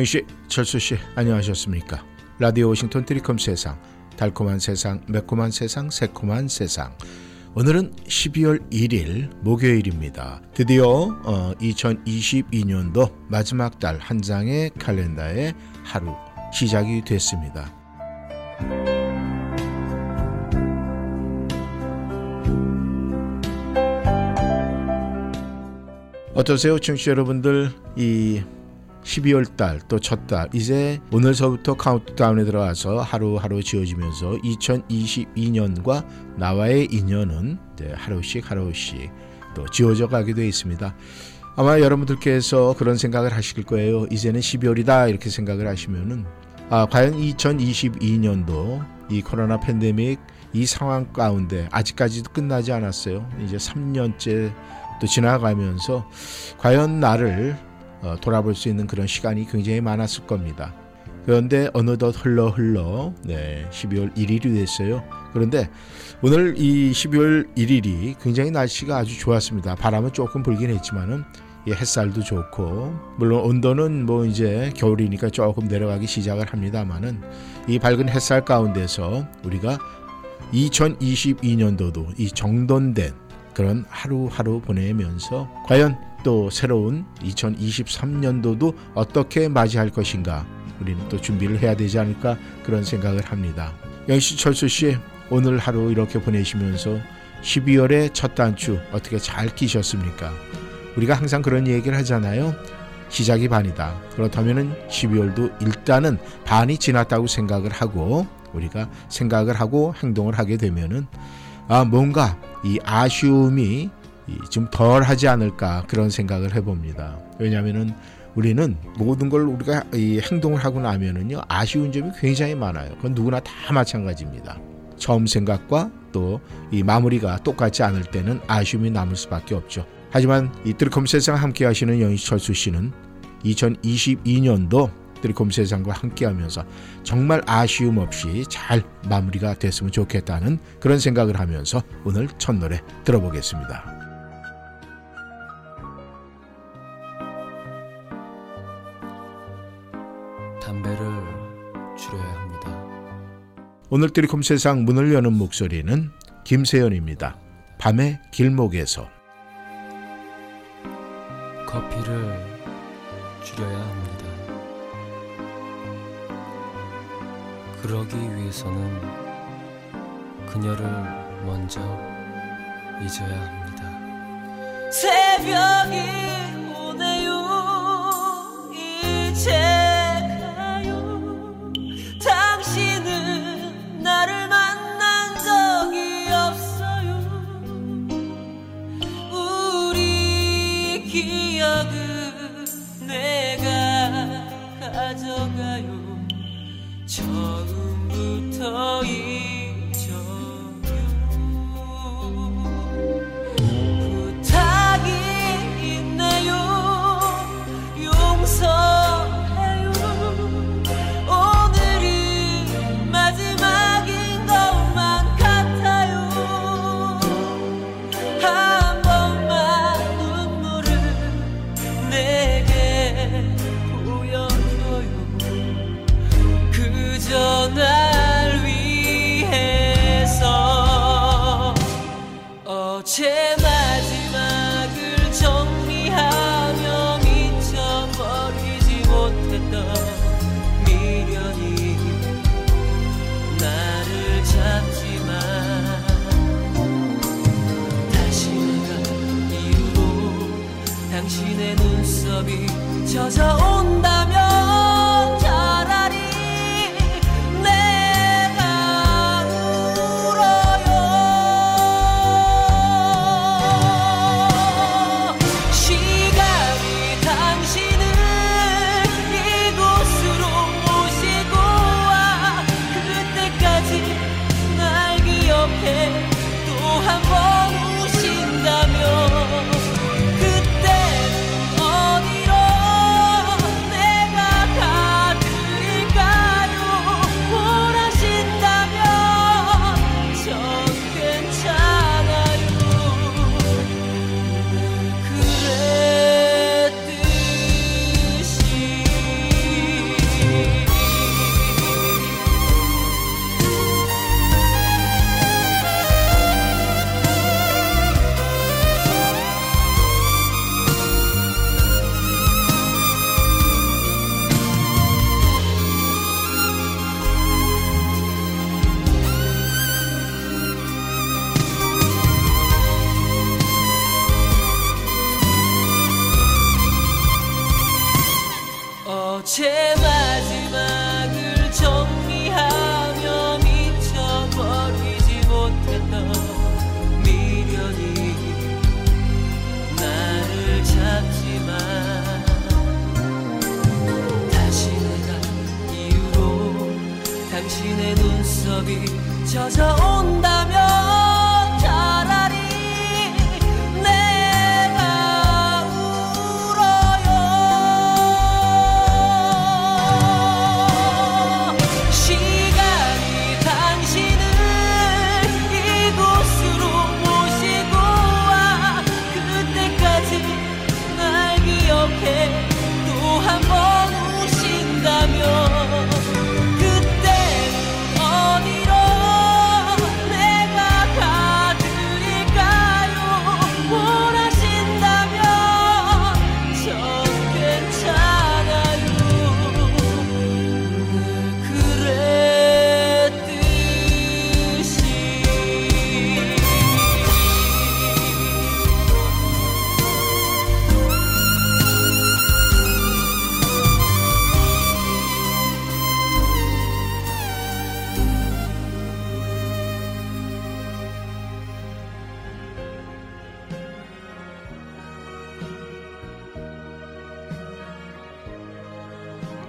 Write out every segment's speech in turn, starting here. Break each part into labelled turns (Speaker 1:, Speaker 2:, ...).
Speaker 1: 영씨, 철수씨 안녕하셨습니까? 라디오 워싱턴 트리컴 세상, 달콤한 세상, 매콤한 세상, 새콤한 세상. 오늘은 12월 1일 목요일입니다. 드디어 어, 2022년도 마지막 달 한 장의 칼렌다의 하루 시작이 됐습니다. 어떠세요, 청취 여러분들? 이 12월 달 또 첫 달 이제 오늘서부터 카운트다운에 들어가서 하루하루 지어지면서 2022년과 나와의 인연은 하루씩 하루씩 또 지워져 가게 되어 있습니다. 아마 여러분들께서 그런 생각을 하실 거예요. 이제는 12월이다 이렇게 생각을 하시면은 아 과연 2022년도 이 코로나 팬데믹 이 상황 가운데 아직까지도 끝나지 않았어요. 이제 3년째 또 지나가면서 과연 나를 어, 돌아볼 수 있는 그런 시간이 굉장히 많았을 겁니다. 그런데 어느덧 흘러 흘러 네, 12월 1일이 됐어요. 그런데 오늘 이 12월 1일이 굉장히 날씨가 아주 좋았습니다. 바람은 조금 불긴 했지만은 예, 햇살도 좋고 물론 온도는 뭐 이제 겨울이니까 조금 내려가기 시작을 합니다만은 이 밝은 햇살 가운데서 우리가 2022년도도 이 정돈된 그런 하루하루 보내면서 과연 또 새로운 2023년도도 어떻게 맞이할 것인가 우리는 또 준비를 해야 되지 않을까 그런 생각을 합니다. 영시 철수 씨 오늘 하루 이렇게 보내시면서 12월의 첫 단추 어떻게 잘 끼셨습니까? 우리가 항상 그런 얘기를 하잖아요. 시작이 반이다. 그렇다면은 12월도 일단은 반이 지났다고 생각을 하고 우리가 생각을 하고 행동을 하게 되면은 아 뭔가 이 아쉬움이 좀덜 하지 않을까 그런 생각을 해봅니다. 왜냐하면은 우리는 모든 걸 우리가 이 행동을 하고 나면은요 아쉬운 점이 굉장히 많아요. 그건 누구나 다 마찬가지입니다. 처음 생각과 또 이 마무리가 똑같지 않을 때는 아쉬움이 남을 수밖에 없죠. 하지만 이 드리컴 세상 함께 하시는 영희철수 씨는 2022년도 드리컴 세상과 함께 하면서 정말 아쉬움 없이 잘 마무리가 됐으면 좋겠다는 그런 생각을 하면서 오늘 첫 노래 들어보겠습니다. 오늘 드 e l 세상 문을 여는 목소리는 김세연입니다. 밤의 길목에서
Speaker 2: 커피를 줄여야 합니다. 그러기 위해서는 그녀를 먼저 잊어야 합니다. 새벽이 오네요.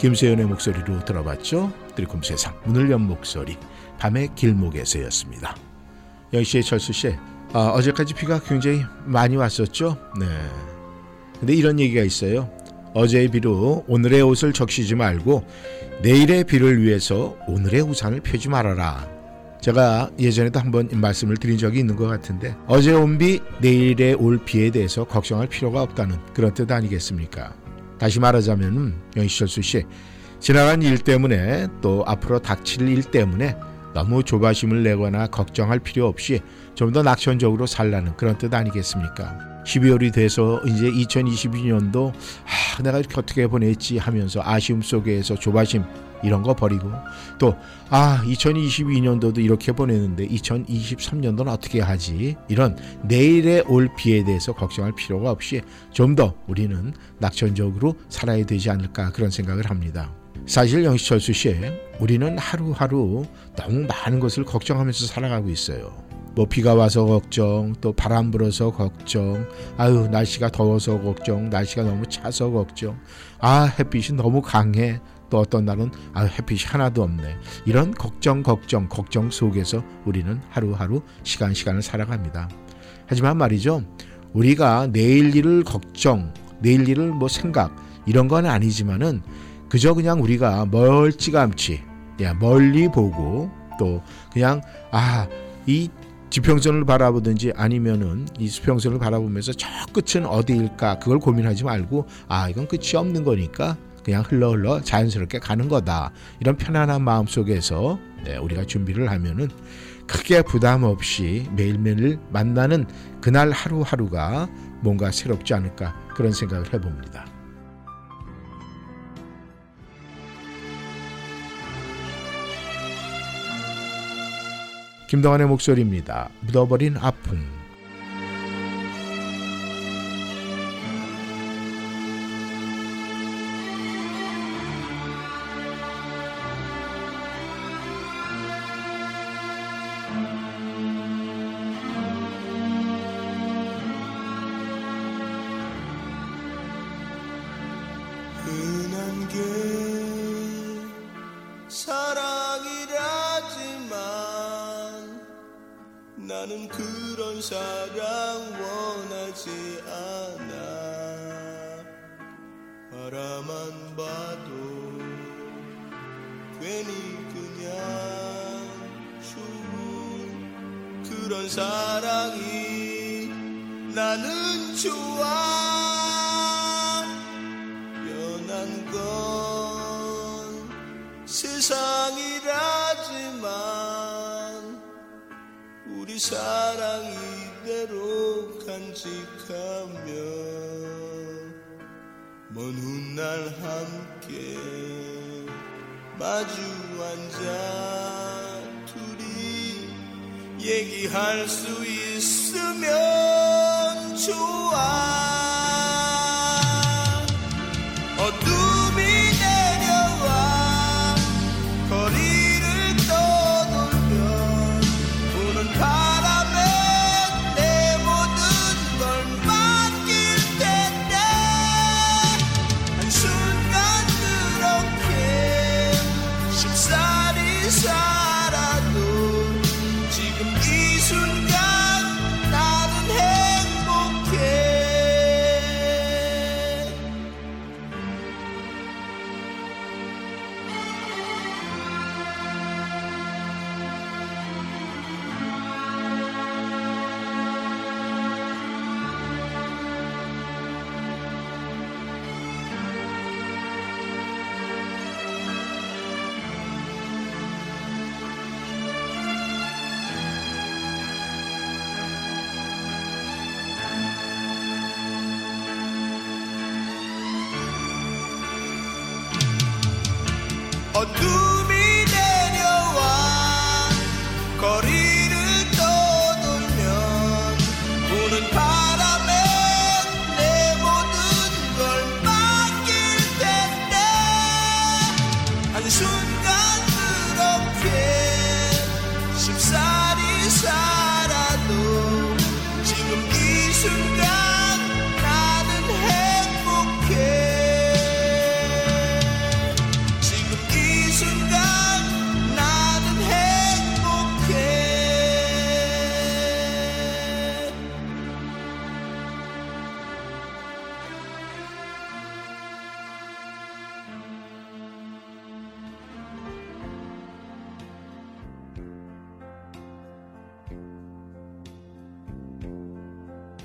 Speaker 1: 김세연의 목소리로 들어봤죠. 드리콤 세상 문을 연 목소리 밤의 길목에서였습니다. 영시의 철수 씨, 아, 어제까지 비가 굉장히 많이 왔었죠. 네. 근데 이런 얘기가 있어요. 어제의 비로 오늘의 옷을 적시지 말고 내일의 비를 위해서 오늘의 우산을 펴지 말아라. 제가 예전에도 한번 말씀을 드린 적이 있는 것 같은데 어제 온 비, 내일의 올 비에 대해서 걱정할 필요가 없다는 그런 뜻 아니겠습니까? 다시 말하자면 영희철수 씨 지나간 일 때문에 또 앞으로 닥칠 일 때문에 너무 조바심을 내거나 걱정할 필요 없이 좀 더 낙천적으로 살라는 그런 뜻 아니겠습니까? 12월이 돼서 이제 2022년도 아, 내가 이렇게 어떻게 보냈지 하면서 아쉬움 속에서 조바심 이런 거 버리고 또 아 2022년도도 이렇게 보내는데 2023년도는 어떻게 하지 이런 내일의 올 비에 대해서 걱정할 필요가 없이 좀 더 우리는 낙천적으로 살아야 되지 않을까 그런 생각을 합니다. 사실 영시철수 씨 우리는 하루하루 너무 많은 것을 걱정하면서 살아가고 있어요. 뭐 비가 와서 걱정, 또 바람 불어서 걱정, 아유 날씨가 더워서 걱정, 날씨가 너무 차서 걱정, 아 햇빛이 너무 강해, 또 어떤 날은 아 햇빛이 하나도 없네. 이런 걱정 걱정 걱정 속에서 우리는 하루하루 시간 시간을 살아갑니다. 하지만 말이죠. 우리가 내일 일을 걱정, 내일 일을 뭐 생각 이런 건 아니지만은 그저 그냥 우리가 멀찌감치 예, 멀리 보고 또 그냥 아 이 지평선을 바라보든지 아니면은 이 수평선을 바라보면서 저 끝은 어디일까 그걸 고민하지 말고 아 이건 끝이 없는 거니까 그냥 흘러 흘러 자연스럽게 가는 거다. 이런 편안한 마음 속에서 네, 우리가 준비를 하면은 크게 부담 없이 매일매일 만나는 그날 하루하루가 뭔가 새롭지 않을까 그런 생각을 해봅니다. 김동완의 목소리입니다. 묻어버린 아픔.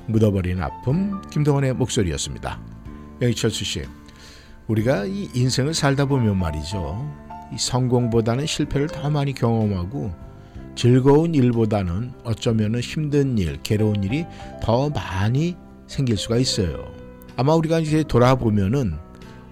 Speaker 1: 묻어버린 아픔 김동원의 목소리였습니다. 영희철수 씨, 우리가 이 인생을 살다 보면 말이죠. 성공보다는 실패를 더 많이 경험하고 즐거운 일보다는 어쩌면 힘든 일, 괴로운 일이 더 많이 생길 수가 있어요. 아마 우리가 이제 돌아보면은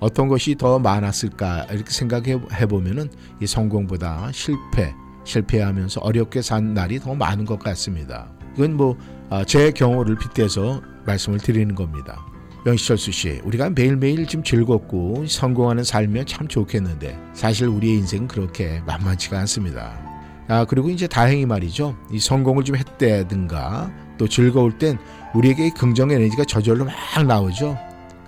Speaker 1: 어떤 것이 더 많았을까 이렇게 생각해 보면은 이 성공보다 실패, 실패하면서 어렵게 산 날이 더 많은 것 같습니다. 이건 뭐 아, 제 경우를 빗대서 말씀을 드리는 겁니다. 명시철수 씨, 우리가 매일매일 좀 즐겁고 성공하는 삶이면 참 좋겠는데 사실 우리의 인생은 그렇게 만만치가 않습니다. 아 그리고 이제 다행히 말이죠. 이 성공을 좀 했다든가 또 즐거울 땐 우리에게 긍정 에너지가 저절로 막 나오죠.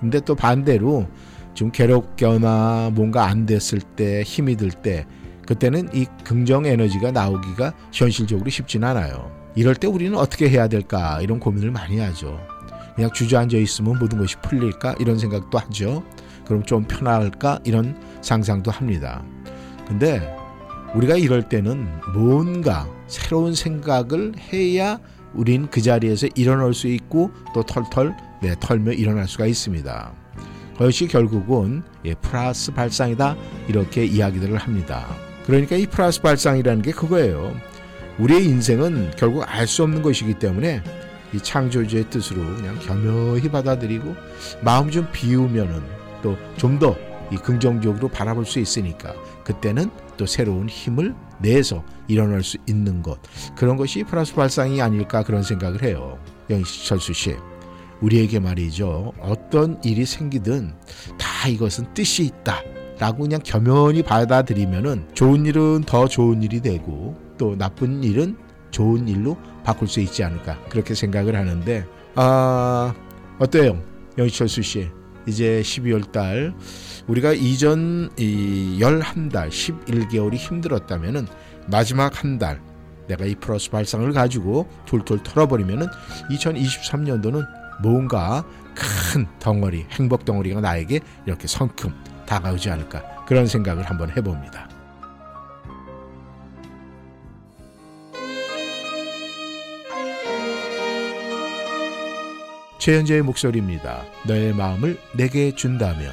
Speaker 1: 근데 또 반대로 좀 괴롭거나 뭔가 안 됐을 때 힘이 들 때 그때는 이 긍정 에너지가 나오기가 현실적으로 쉽진 않아요. 이럴 때 우리는 어떻게 해야 될까 이런 고민을 많이 하죠. 그냥 주저앉아 있으면 모든 것이 풀릴까 이런 생각도 하죠. 그럼 좀 편할까 이런 상상도 합니다. 근데 우리가 이럴 때는 뭔가 새로운 생각을 해야 우린 그 자리에서 일어날 수 있고 또 털털 네, 털며 일어날 수가 있습니다. 그것이 결국은 예, 플러스 발상이다 이렇게 이야기들을 합니다. 그러니까 이 플러스 발상이라는 게 그거예요. 우리의 인생은 결국 알 수 없는 것이기 때문에 이 창조주의 뜻으로 그냥 겸허히 받아들이고 마음 좀 비우면은 또 좀 더 이 긍정적으로 바라볼 수 있으니까 그때는 또 새로운 힘을 내서 일어날 수 있는 것 그런 것이 플러스 발상이 아닐까 그런 생각을 해요. 영철수 씨. 우리에게 말이죠. 어떤 일이 생기든 다 이것은 뜻이 있다. 라고 그냥 겸연히 받아들이면은 좋은 일은 더 좋은 일이 되고 또 나쁜 일은 좋은 일로 바꿀 수 있지 않을까 그렇게 생각을 하는데 아 어때요 영희철수 씨 이제 12월 달 우리가 이전 이 11달 11개월이 힘들었다면은 마지막 한 달 내가 이 플러스 발상을 가지고 툴툴 털어버리면은 2023년도는 뭔가 큰 덩어리 행복 덩어리가 나에게 이렇게 성큼 다가오지 않을까 그런 생각을 한번 해봅니다. 최현재의 목소리입니다. 너의 마음을 내게 준다면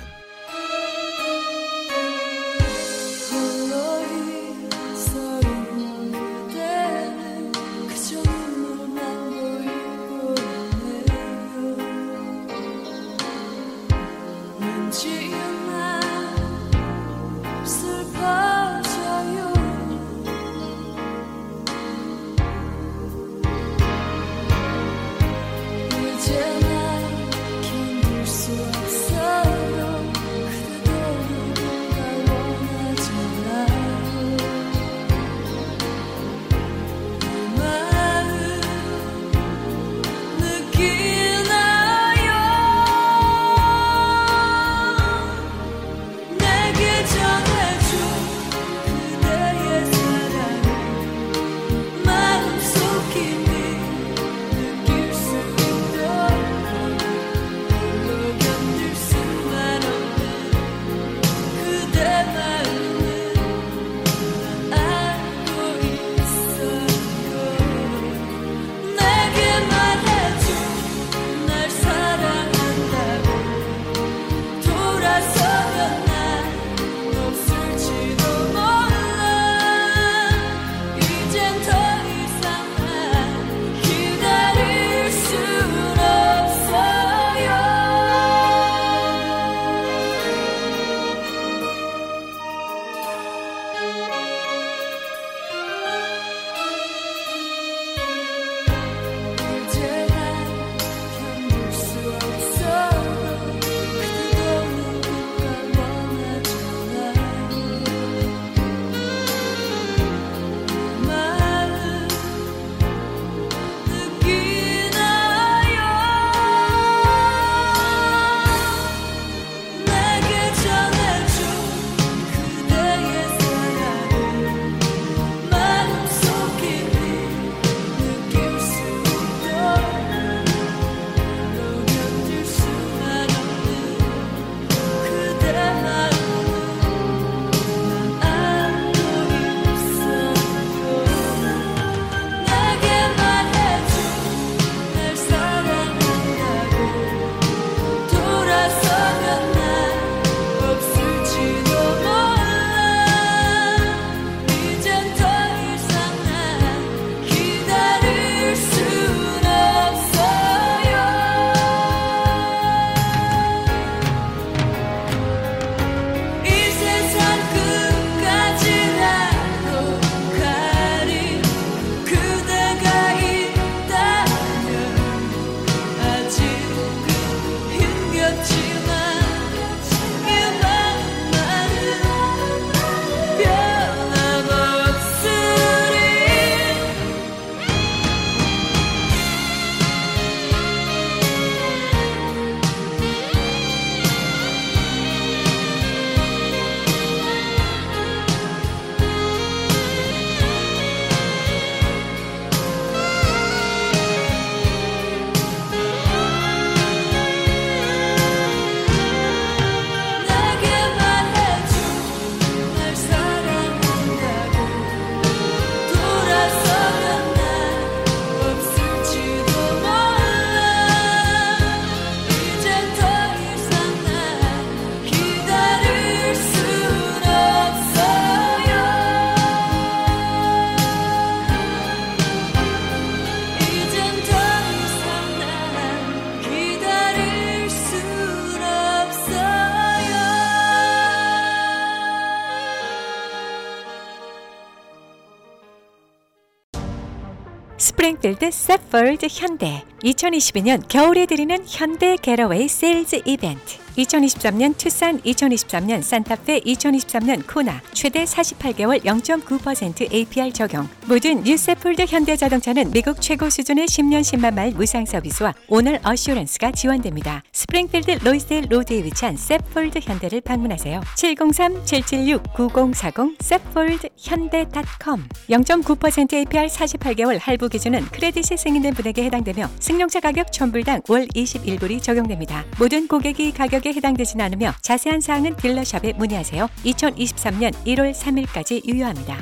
Speaker 3: 될때 세폴드 현대 2022년 겨울에 드리는 현대 게러웨이 세일즈 이벤트 2023년 투싼, 2023년 산타페, 2023년 코나 최대 48개월 0.9% APR 적용. 모든 뉴세폴드 현대자동차는 미국 최고 수준의 10년 10만 마일 무상 서비스와 오늘 어시오런스가 지원됩니다. 스프링필드 로이스텔 로드에 위치한 세폴드 현대를 방문하세요. 703-776-9040 세폴드 현대 c o m 0.9% APR 48개월 할부 기준은 크레딧이 승인된 분에게 해당되며 승용차 가격 천불당 월 21불이 적용됩니다. 모든 고객이 가격에 해당되진 않으며 자세한 사항은 딜러샵에 문의하세요. 2023년 1월 3일까지 유효합니다.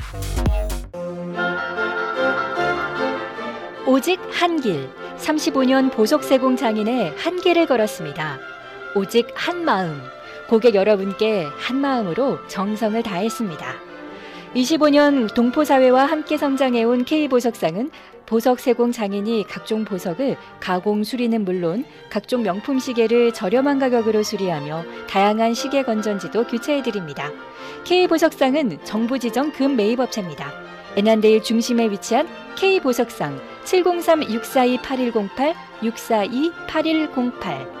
Speaker 3: 오직 한 길. 35년 보석세공 장인의 한 길을 걸었습니다. 오직 한 마음. 고객 여러분께 한 마음으로 정성을 다했습니다. 25년 동포사회와 함께 성장해온 K보석상은 보석 세공 장인이 각종 보석을 가공 수리는 물론 각종 명품 시계를 저렴한 가격으로 수리하며 다양한 시계 건전지도 교체해드립니다. K보석상은 정부 지정 금 매입업체입니다. 에난데일 중심에 위치한 K보석상 703-642-8108, 642-8108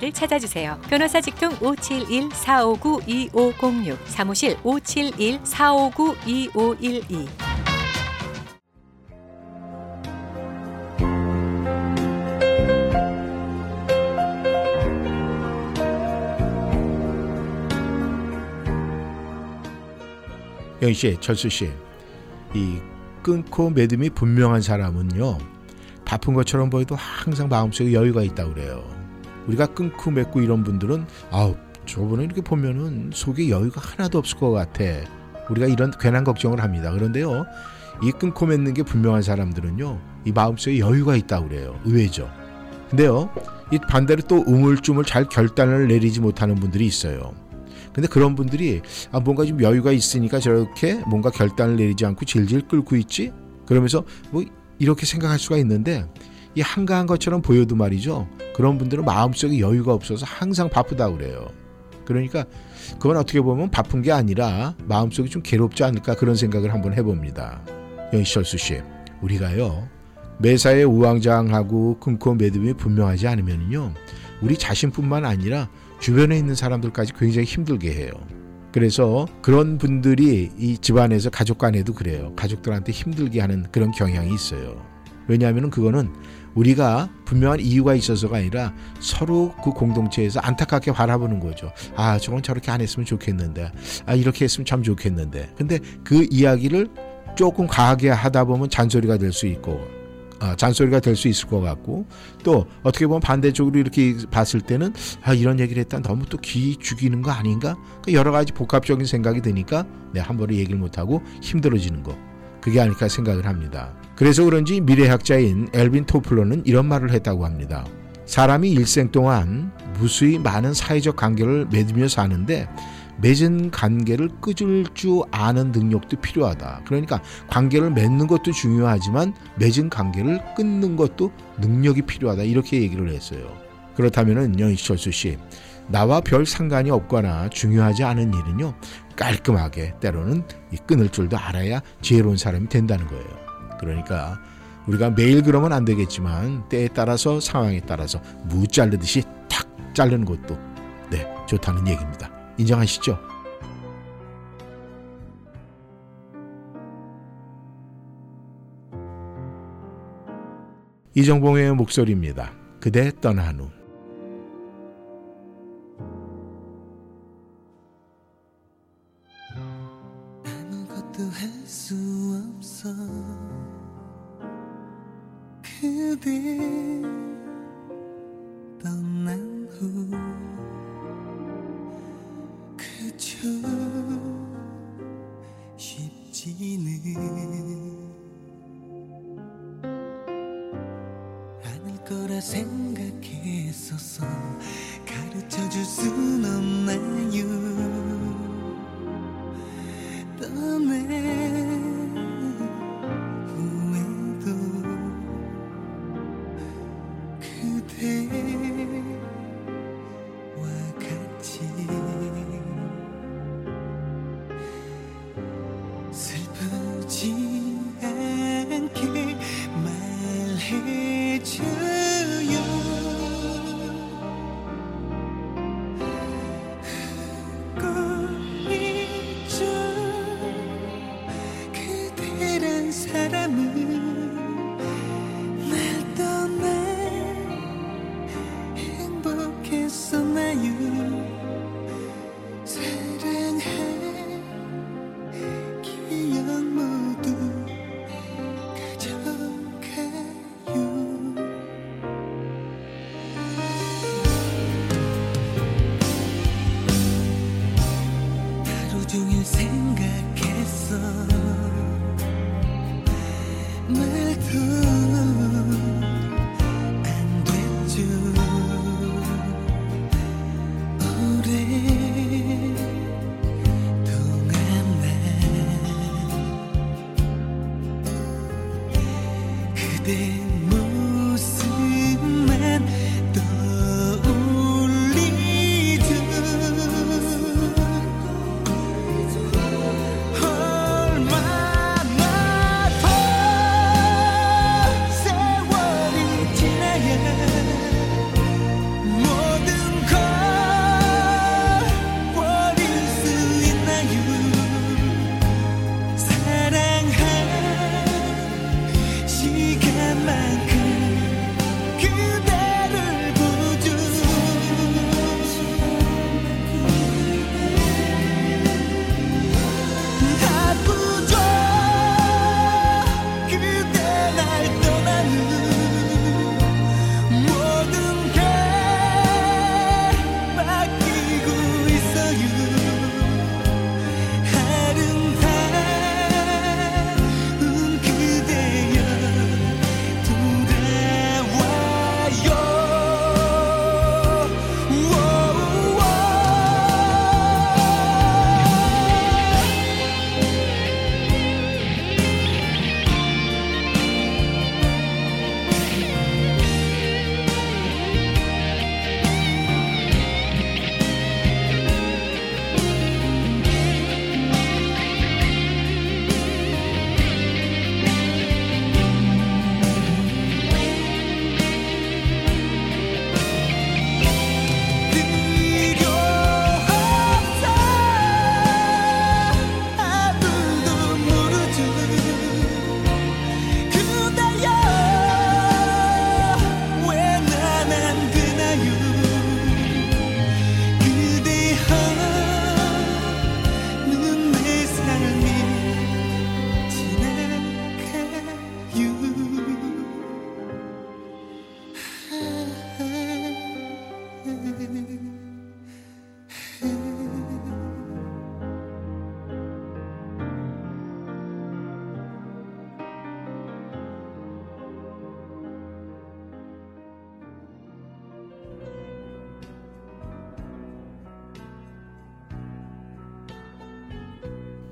Speaker 3: 변호사를 찾아주세요. 변호사 직통 571-459-2506 사무실 571-459-2512
Speaker 1: 영희 씨, 철수 씨, 이 끊고 매듭이 분명한 사람은요 바쁜 것처럼 보여도 항상 마음속에 여유가 있다 고 그래요. 우리가 끊고 맺고 이런 분들은 아우 저분은 이렇게 보면은 속에 여유가 하나도 없을 것 같아. 우리가 이런 괜한 걱정을 합니다. 그런데요, 이 끊고 맺는 게 분명한 사람들은요, 이 마음속에 여유가 있다 그래요. 의외죠. 근데요, 이 반대로 또 우물쭈물 잘 결단을 내리지 못하는 분들이 있어요. 근데 그런 분들이 아 뭔가 좀 여유가 있으니까 저렇게 뭔가 결단을 내리지 않고 질질 끌고 있지? 그러면서 뭐 이렇게 생각할 수가 있는데 이 한가한 것처럼 보여도 말이죠. 그런 분들은 마음속에 여유가 없어서 항상 바쁘다 그래요. 그러니까 그건 어떻게 보면 바쁜 게 아니라 마음속이 좀 괴롭지 않을까 그런 생각을 한번 해봅니다. 영희철수 씨, 우리가요 매사에 우왕좌왕하고 끊고 매듭이 분명하지 않으면요 우리 자신뿐만 아니라 주변에 있는 사람들까지 굉장히 힘들게 해요. 그래서 그런 분들이 이 집안에서 가족 간에도 그래요. 가족들한테 힘들게 하는 그런 경향이 있어요. 왜냐하면 그거는 우리가 분명한 이유가 있어서가 아니라 서로 그 공동체에서 안타깝게 바라보는 거죠. 아, 저건 저렇게 안 했으면 좋겠는데. 아, 이렇게 했으면 참 좋겠는데. 근데 그 이야기를 조금 과하게 하다 보면 잔소리가 될 수 있고 아, 잔소리가 될 수 있을 것 같고 또 어떻게 보면 반대쪽으로 이렇게 봤을 때는 아 이런 얘기를 했다 너무 또 귀 죽이는 거 아닌가 그 여러 가지 복합적인 생각이 드니까 네, 한 번에 얘기를 못 하고 힘들어지는 거 그게 아닐까 생각을 합니다. 그래서 그런지 미래학자인 엘빈 토플러는 이런 말을 했다고 합니다. 사람이 일생 동안 무수히 많은 사회적 관계를 맺으며 사는데 맺은 관계를 끄질 줄 아는 능력도 필요하다. 그러니까 관계를 맺는 것도 중요하지만 맺은 관계를 끊는 것도 능력이 필요하다. 이렇게 얘기를 했어요. 그렇다면은 연희철수 씨, 나와 별 상관이 없거나 중요하지 않은 일은요 깔끔하게 때로는 끊을 줄도 알아야 지혜로운 사람이 된다는 거예요. 그러니까 우리가 매일 그러면 안 되겠지만 때에 따라서 상황에 따라서 무 자르듯이 탁 자르는 것도 네, 좋다는 얘기입니다. 인정하시죠? 이정봉의 목소리입니다. 그대 떠난 후
Speaker 4: 그대 떠난 후 그저 쉽지 않을 거라 생각했어 가르쳐 줄순 없나요 떠나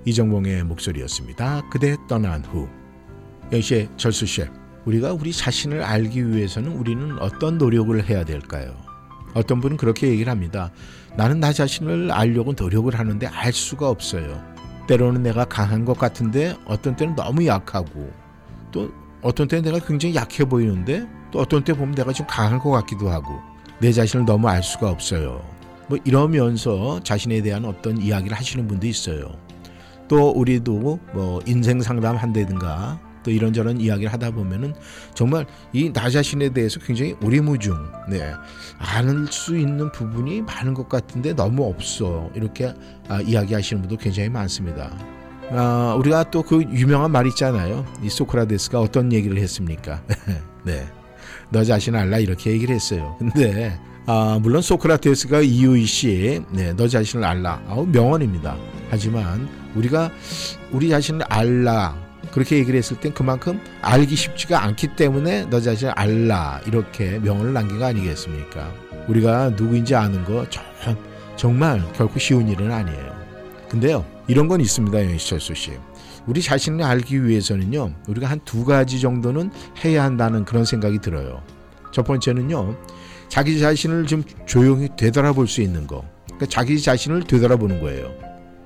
Speaker 1: 이정봉의 목소리였습니다. 그대 떠난 후. 역시 절수 셰프. 우리가 우리 자신을 알기 위해서는 우리는 어떤 노력을 해야 될까요? 어떤 분은 그렇게 얘기를 합니다. 나는 나 자신을 알려고 노력을 하는데 알 수가 없어요. 때로는 내가 강한 것 같은데 어떤 때는 너무 약하고 또 어떤 때는 내가 굉장히 약해 보이는데 또 어떤 때 보면 내가 좀 강한 것 같기도 하고 내 자신을 너무 알 수가 없어요. 뭐 이러면서 자신에 대한 어떤 이야기를 하시는 분도 있어요. 또 우리도 뭐 인생 상담한다든가 또 이런저런 이야기를 하다 보면은 정말 이 나 자신에 대해서 굉장히 우리무중 네, 아는 수 있는 부분이 많은 것 같은데 너무 없어. 이렇게 아, 이야기하시는 분도 굉장히 많습니다. 아, 우리가 또 그 유명한 말 있잖아요. 이 소크라테스가 어떤 얘기를 했습니까? 네. 너 자신 알라 이렇게 얘기를 했어요. 근데 아, 물론 소크라테스가 이유이시 네, 너 자신을 알라 아우 명언입니다. 하지만 우리가 우리 자신을 알라 그렇게 얘기를 했을 땐 그만큼 알기 쉽지가 않기 때문에 너 자신을 알라 이렇게 명언을 남긴 거 아니겠습니까? 우리가 누구인지 아는 거 정, 말 결코 쉬운 일은 아니에요. 근데요 이런 건 있습니다 영희철수 씨. 우리 자신을 알기 위해서는요 우리가 한 두 가지 정도는 해야 한다는 그런 생각이 들어요. 첫 번째는요 자기 자신을 좀 조용히 되돌아볼 수 있는 거. 그러니까 자기 자신을 되돌아보는 거예요.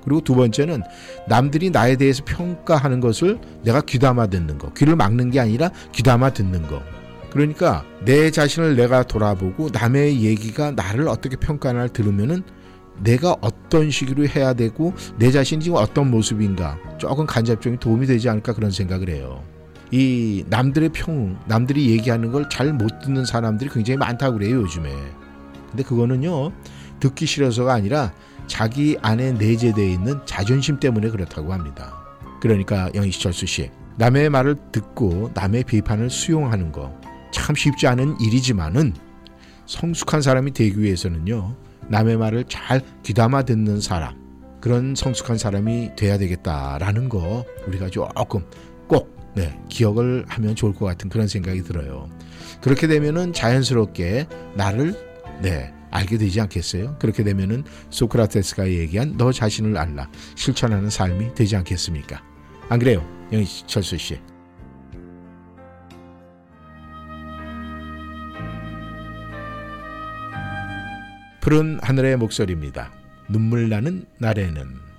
Speaker 1: 그리고 두 번째는 남들이 나에 대해서 평가하는 것을 내가 귀담아 듣는 거. 귀를 막는 게 아니라 귀담아 듣는 거. 그러니까 내 자신을 내가 돌아보고 남의 얘기가 나를 어떻게 평가하나 들으면은 내가 어떤 식으로 해야 되고 내 자신이 지금 어떤 모습인가 조금 간접적인 도움이 되지 않을까 그런 생각을 해요. 이 남들의 평, 남들이 얘기하는 걸 잘 못 듣는 사람들이 굉장히 많다고 그래요, 요즘에. 근데 그거는요, 듣기 싫어서가 아니라 자기 안에 내재되어 있는 자존심 때문에 그렇다고 합니다. 그러니까 영희철수 씨, 남의 말을 듣고 남의 비판을 수용하는 거 참 쉽지 않은 일이지만은 성숙한 사람이 되기 위해서는요, 남의 말을 잘 귀담아 듣는 사람, 그런 성숙한 사람이 돼야 되겠다라는 거 우리가 조금 꼭 네, 기억을 하면 좋을 것 같은 그런 생각이 들어요. 그렇게 되면은 자연스럽게 나를 네, 알게 되지 않겠어요? 그렇게 되면은 소크라테스가 얘기한 너 자신을 알라 실천하는 삶이 되지 않겠습니까? 안 그래요? 영희철수 씨. 푸른 하늘의 목소리입니다. 눈물 나는 날에는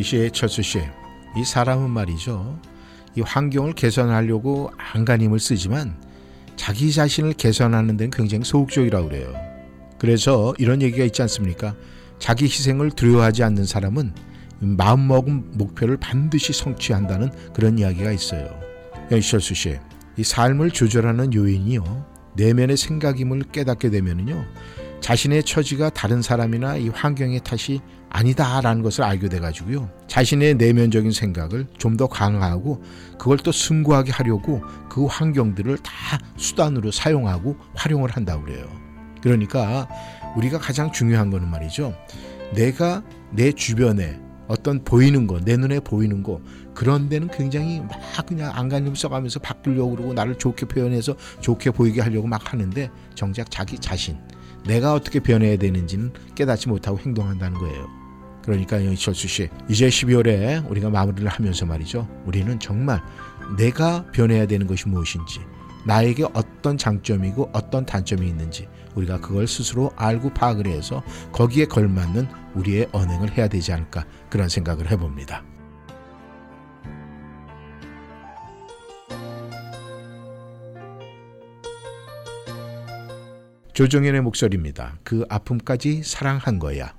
Speaker 1: 씨, 철수 씨, 이 사람은 말이죠. 이 환경을 개선하려고 안간힘을 쓰지만 자기 자신을 개선하는 데는 굉장히 소극적이라고 그래요. 그래서 이런 얘기가 있지 않습니까? 자기 희생을 두려워하지 않는 사람은 마음먹은 목표를 반드시 성취한다는 그런 이야기가 있어요. 연철수 네, 씨, 이 삶을 조절하는 요인이요. 내면의 생각임을 깨닫게 되면요. 은 자신의 처지가 다른 사람이나 이 환경의 탓이 아니다라는 것을 알게 돼가지고요. 자신의 내면적인 생각을 좀 더 강화하고 그걸 또 승부하게 하려고 그 환경들을 다 수단으로 사용하고 활용을 한다고 그래요. 그러니까 우리가 가장 중요한 거는 말이죠. 내가 내 주변에 어떤 보이는 거, 내 눈에 보이는 거, 그런 데는 굉장히 막 그냥 안간힘 써가면서 바꾸려고 그러고 나를 좋게 표현해서 좋게 보이게 하려고 막 하는데 정작 자기 자신, 내가 어떻게 변해야 되는지는 깨닫지 못하고 행동한다는 거예요. 그러니까 이철수 씨, 이제 12월에 우리가 마무리를 하면서 말이죠. 우리는 정말 내가 변해야 되는 것이 무엇인지, 나에게 어떤 장점이고 어떤 단점이 있는지 우리가 그걸 스스로 알고 파악을 해서 거기에 걸맞는 우리의 언행을 해야 되지 않을까 그런 생각을 해봅니다. 조정현의 목소리입니다. 그 아픔까지 사랑한 거야.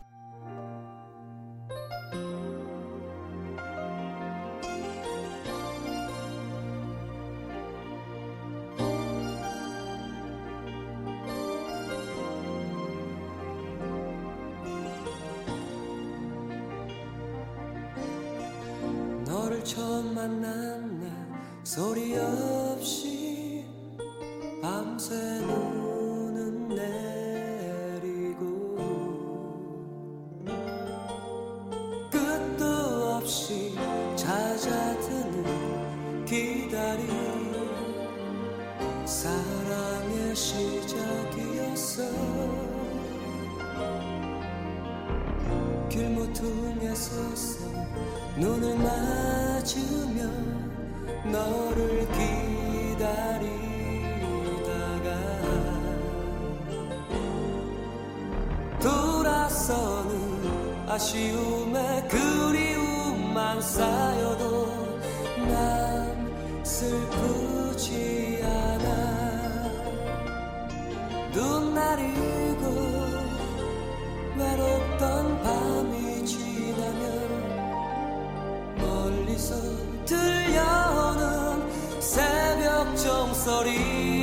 Speaker 5: 아쉬움에 그리움만 쌓여도 난 슬프지 않아 눈 아리고 외롭던 밤이 지나면 멀리서 들려오는 새벽 종소리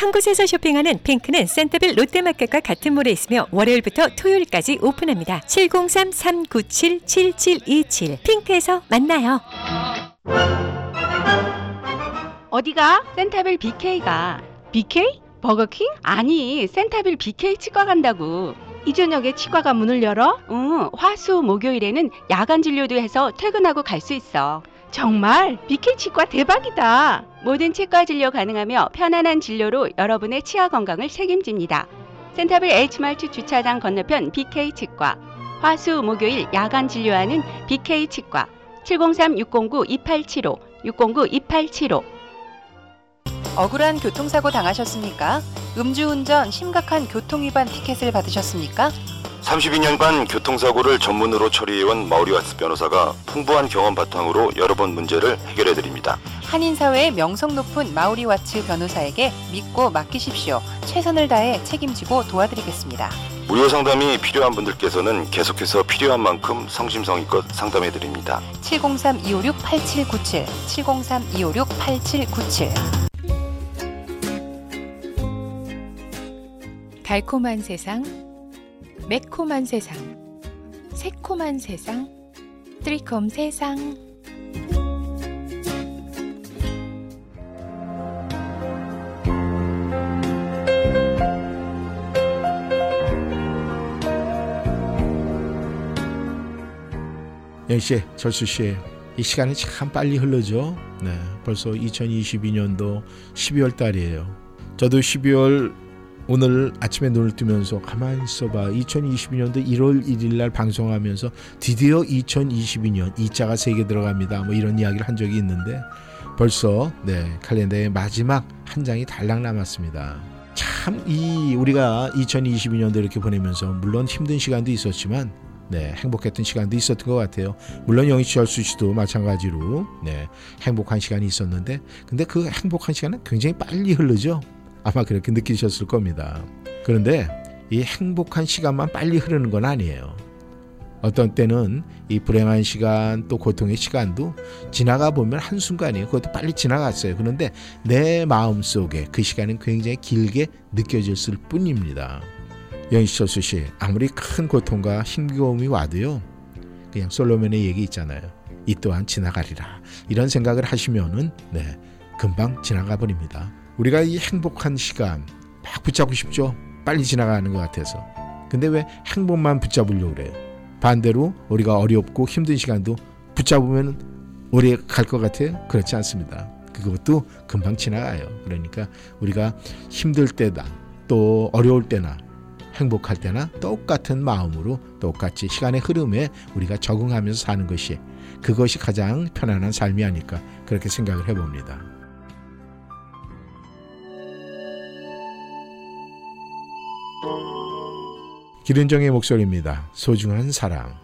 Speaker 3: 한 곳에서 쇼핑하는 핑크는 센터빌 롯데마켓과 같은 몰에 있으며 월요일부터 토요일까지 오픈합니다. 703-397-7727 핑크에서 만나요.
Speaker 6: 어디가? 센타빌 BK가.
Speaker 7: BK? 버거킹? 아니, 센타빌 BK 치과 간다고.
Speaker 6: 이저녁에 치과가 문을 열어?
Speaker 7: 응, 화수 목요일에는 야간 진료도 해서 퇴근하고 갈 수 있어.
Speaker 6: 정말 BK 치과 대박이다.
Speaker 7: 모든 치과 진료 가능하며 편안한 진료로 여러분의 치아 건강을 책임집니다. 센타빌 H마트 주차장 건너편 BK 치과. 화수 목요일 야간 진료하는 BK 치과. 703-609-2875, 609-2875.
Speaker 8: 억울한 교통사고 당하셨습니까? 음주운전 심각한 교통위반 티켓을 받으셨습니까?
Speaker 9: 32년간 교통사고를 전문으로 처리해온 마우리와스 변호사가 풍부한 경험 바탕으로 여러 번 문제를 해결해 드립니다.
Speaker 8: 한인사회의 명성 높은 마우리 와츠 변호사에게 믿고 맡기십시오. 최선을 다해 책임지고 도와드리겠습니다.
Speaker 9: 무료 상담이 필요한 분들께서는 계속해서 필요한 만큼 성심성의껏 상담해 드립니다.
Speaker 8: 703-256-8797,
Speaker 3: 703-256-8797. 달콤한 세상 매콤한 세상, 새콤한 세상, 트리콤 세상.
Speaker 1: 영씨, 절수 씨, 이 시간이 참 빨리 흘러죠. 네, 벌써 2022년도 12월 달이에요. 저도 12월 오늘 아침에 눈을 뜨면서 가만히 있어봐. 2022년도 1월 1일 날 방송하면서 드디어 2022년 이자가 세게 들어갑니다. 뭐 이런 이야기를 한 적이 있는데 벌써 네 칼렌더의 마지막 한 장이 달랑 남았습니다. 참 이 우리가 2022년도 이렇게 보내면서 물론 힘든 시간도 있었지만 네, 행복했던 시간도 있었던 것 같아요. 물론 영희씨, 열수 씨도 마찬가지로 네, 행복한 시간이 있었는데, 근데 그 행복한 시간은 굉장히 빨리 흐르죠. 아마 그렇게 느끼셨을 겁니다. 그런데 이 행복한 시간만 빨리 흐르는 건 아니에요. 어떤 때는 이 불행한 시간 또 고통의 시간도 지나가 보면 한순간이에요. 그것도 빨리 지나갔어요. 그런데 내 마음 속에 그 시간은 굉장히 길게 느껴졌을 뿐입니다. 영시철수 씨, 아무리 큰 고통과 힘겨움이 와도요, 그냥 솔로몬의 얘기 있잖아요. 이 또한 지나가리라. 이런 생각을 하시면은, 네, 금방 지나가 버립니다. 우리가 이 행복한 시간 막 붙잡고 싶죠. 빨리 지나가는 것 같아서. 근데 왜 행복만 붙잡으려고 그래요? 반대로 우리가 어렵고 힘든 시간도 붙잡으면 오래 갈 것 같아요? 그렇지 않습니다. 그것도 금방 지나가요. 그러니까 우리가 힘들 때다 또 어려울 때나 행복할 때나 똑같은 마음으로 똑같이 시간의 흐름에 우리가 적응하면서 사는 것이 그것이 가장 편안한 삶이 아닐까 그렇게 생각을 해봅니다. 기른정의 목소리입니다. 소중한 사랑.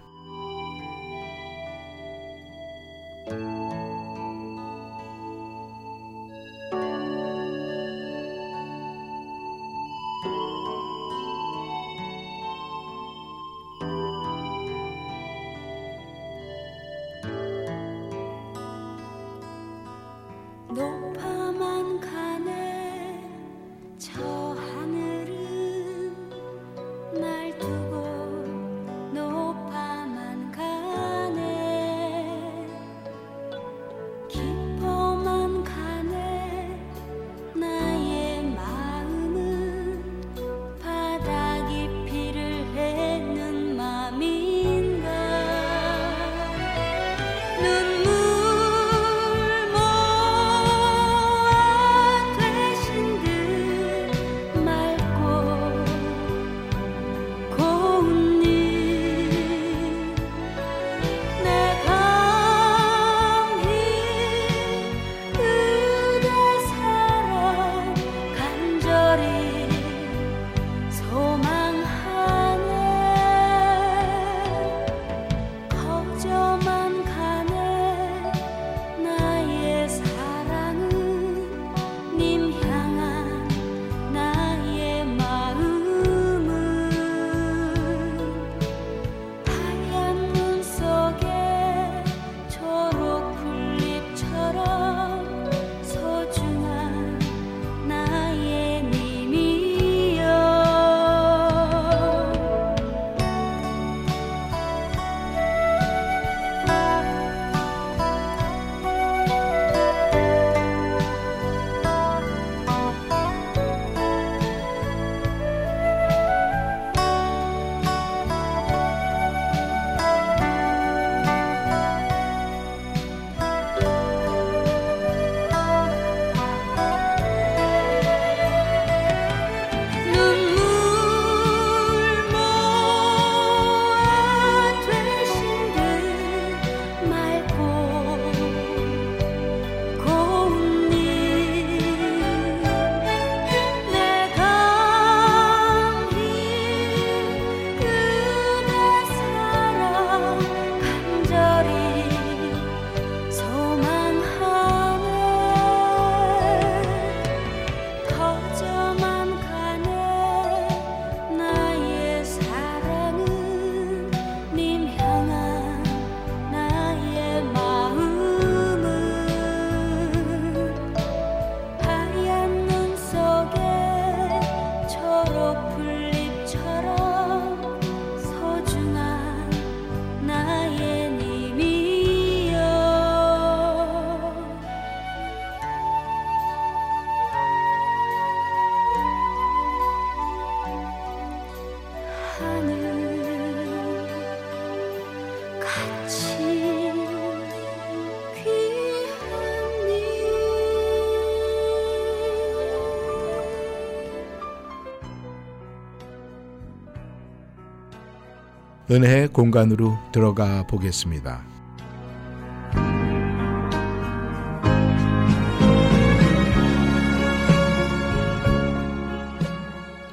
Speaker 1: 은혜의 공간으로 들어가 보겠습니다.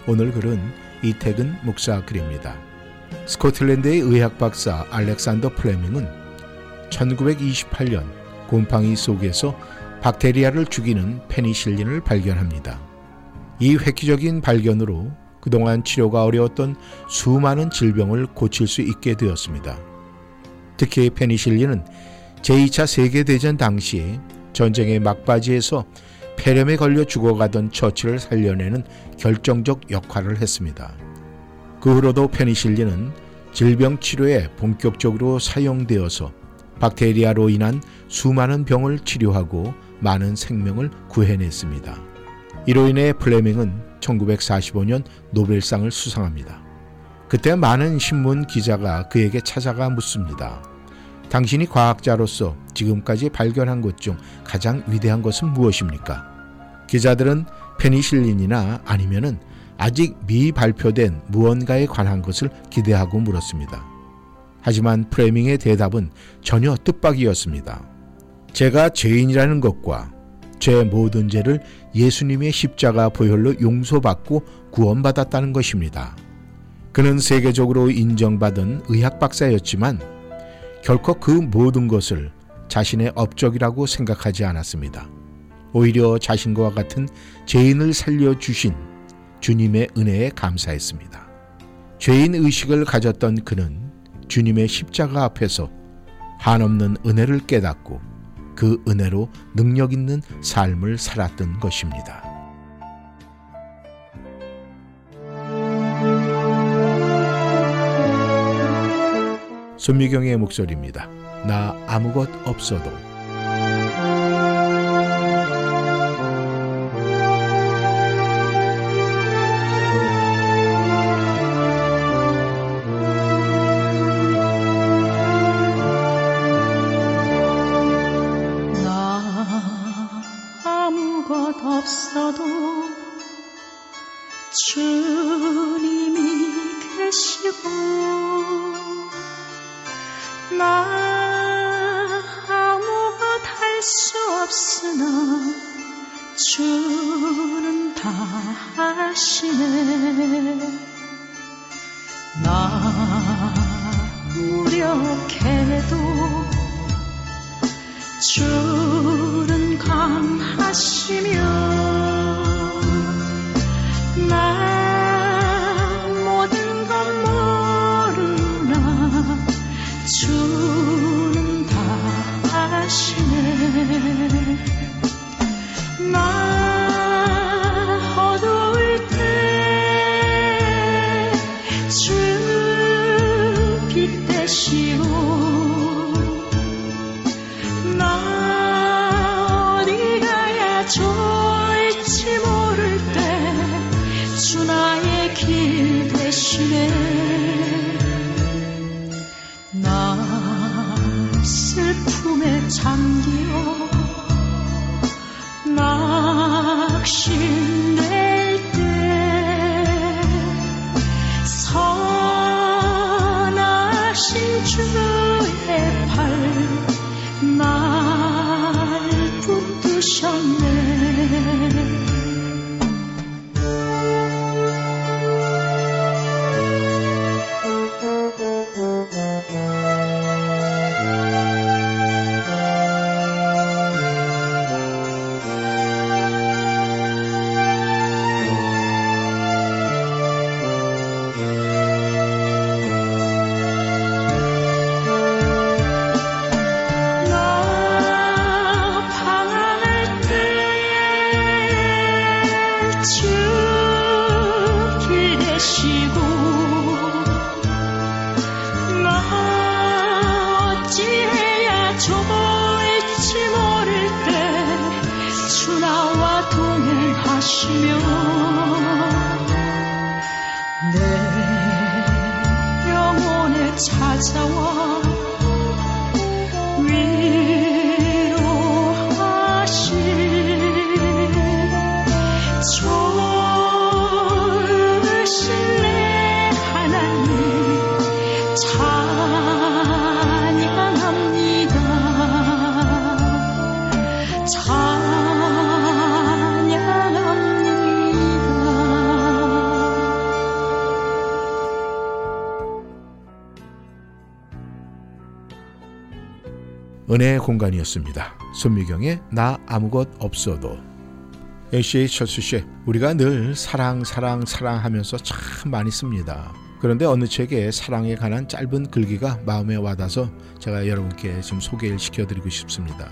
Speaker 1: 오늘 글은 이태근 목사 글입니다. 스코틀랜드의 의학 박사 알렉산더 플레밍은 1928년 곰팡이 속에서 박테리아를 죽이는 페니실린을 발견합니다. 이 획기적인 발견으로 그동안 치료가 어려웠던 수많은 질병을 고칠 수 있게 되었습니다. 특히 페니실린은 제2차 세계대전 당시 전쟁의 막바지에서 폐렴에 걸려 죽어가던 처치를 살려내는 결정적 역할을 했습니다. 그 후로도 페니실린은 질병 치료에 본격적으로 사용되어서 박테리아로 인한 수많은 병을 치료하고 많은 생명을 구해냈습니다. 이로 인해 플레밍은 1945년 노벨상을 수상합니다. 그때 많은 신문 기자가 그에게 찾아가 묻습니다. 당신이 과학자로서 지금까지 발견한 것 중 가장 위대한 것은 무엇입니까? 기자들은 페니실린이나 아니면은 아직 미발표된 무언가에 관한 것을 기대하고 물었습니다. 하지만 프레밍의 대답은 전혀 뜻밖이었습니다. 제가 죄인이라는 것과 제 모든 죄를 예수님의 십자가 보혈로 용서받고 구원받았다는 것입니다. 그는 세계적으로 인정받은 의학 박사였지만 결코 그 모든 것을 자신의 업적이라고 생각하지 않았습니다. 오히려 자신과 같은 죄인을 살려주신 주님의 은혜에 감사했습니다. 죄인 의식을 가졌던 그는 주님의 십자가 앞에서 한없는 은혜를 깨닫고 그 은혜로 능력 있는 삶을 살았던 것입니다. 손미경의 목소리입니다. 나 아무것 없어도 은혜의 공간이었습니다. 손미경의 나 아무것 없어도 A씨의 철수씨 우리가 늘 사랑 사랑 사랑하면서 참 많이 씁니다. 그런데 어느 책에 사랑에 관한 짧은 글귀가 마음에 와닿아서 제가 여러분께 좀 소개를 시켜드리고 싶습니다.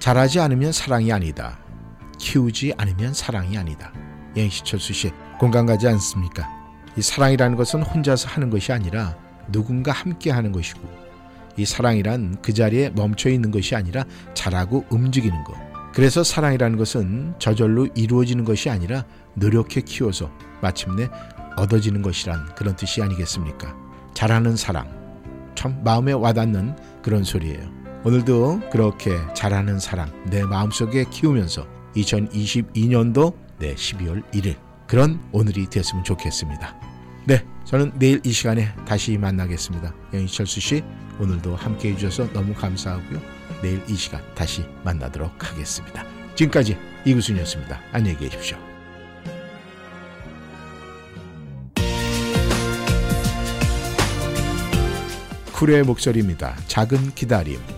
Speaker 1: 잘하지 않으면 사랑이 아니다. 키우지 않으면 사랑이 아니다. 양시철수 씨 공감 가지 않습니까? 이 사랑이라는 것은 혼자서 하는 것이 아니라 누군가 함께 하는 것이고 이 사랑이란 그 자리에 멈춰 있는 것이 아니라 자라고 움직이는 것. 그래서 사랑이라는 것은 저절로 이루어지는 것이 아니라 노력해 키워서 마침내 얻어지는 것이란 그런 뜻이 아니겠습니까? 자라는 사랑. 참 마음에 와닿는 그런 소리예요. 오늘도 그렇게 자라는 사랑 내 마음속에 키우면서 2022년도 내 12월 1일 그런 오늘이 됐으면 좋겠습니다. 네, 저는 내일 이 시간에 다시 만나겠습니다. 영희철수 씨 오늘도 함께 해주셔서 너무 감사하고요. 내일 이 시간 다시 만나도록 하겠습니다. 지금까지 이구순이었습니다. 안녕히 계십시오. 쿨의 목소리입니다. 작은 기다림.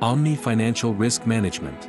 Speaker 1: Omni Financial Risk Management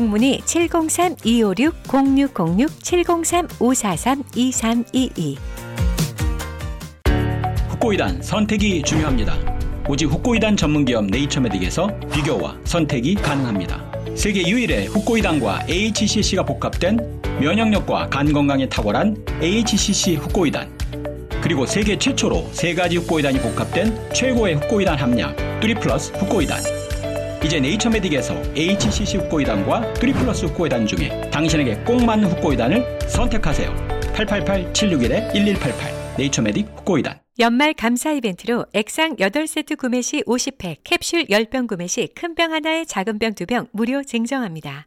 Speaker 3: 은행 문의 703-256-0606-703-543-2322
Speaker 10: 후코이단 선택이 중요합니다. 오직 후코이단 전문기업 네이처메딕에서 비교와 선택이 가능합니다. 세계 유일의 후코이단과 h c c 가 복합된 면역력과 간 건강에 탁월한 h c c 후코이단 그리고 세계 최초로 세 가지 후코이단이 복합된 최고의 후코이단 함량 3플러스 후코이단 이제 네이처메딕에서 HCC 후코이단과 3 플러스 후코이단 중에 당신에게 꼭 맞는 후코이단을 선택하세요. 888-761-1188 네이처메딕 후코이단
Speaker 11: 연말 감사 이벤트로 액상 8세트 구매 시 50팩, 캡슐 10병 구매 시 큰 병 하나에 작은 병 2병 무료 증정합니다.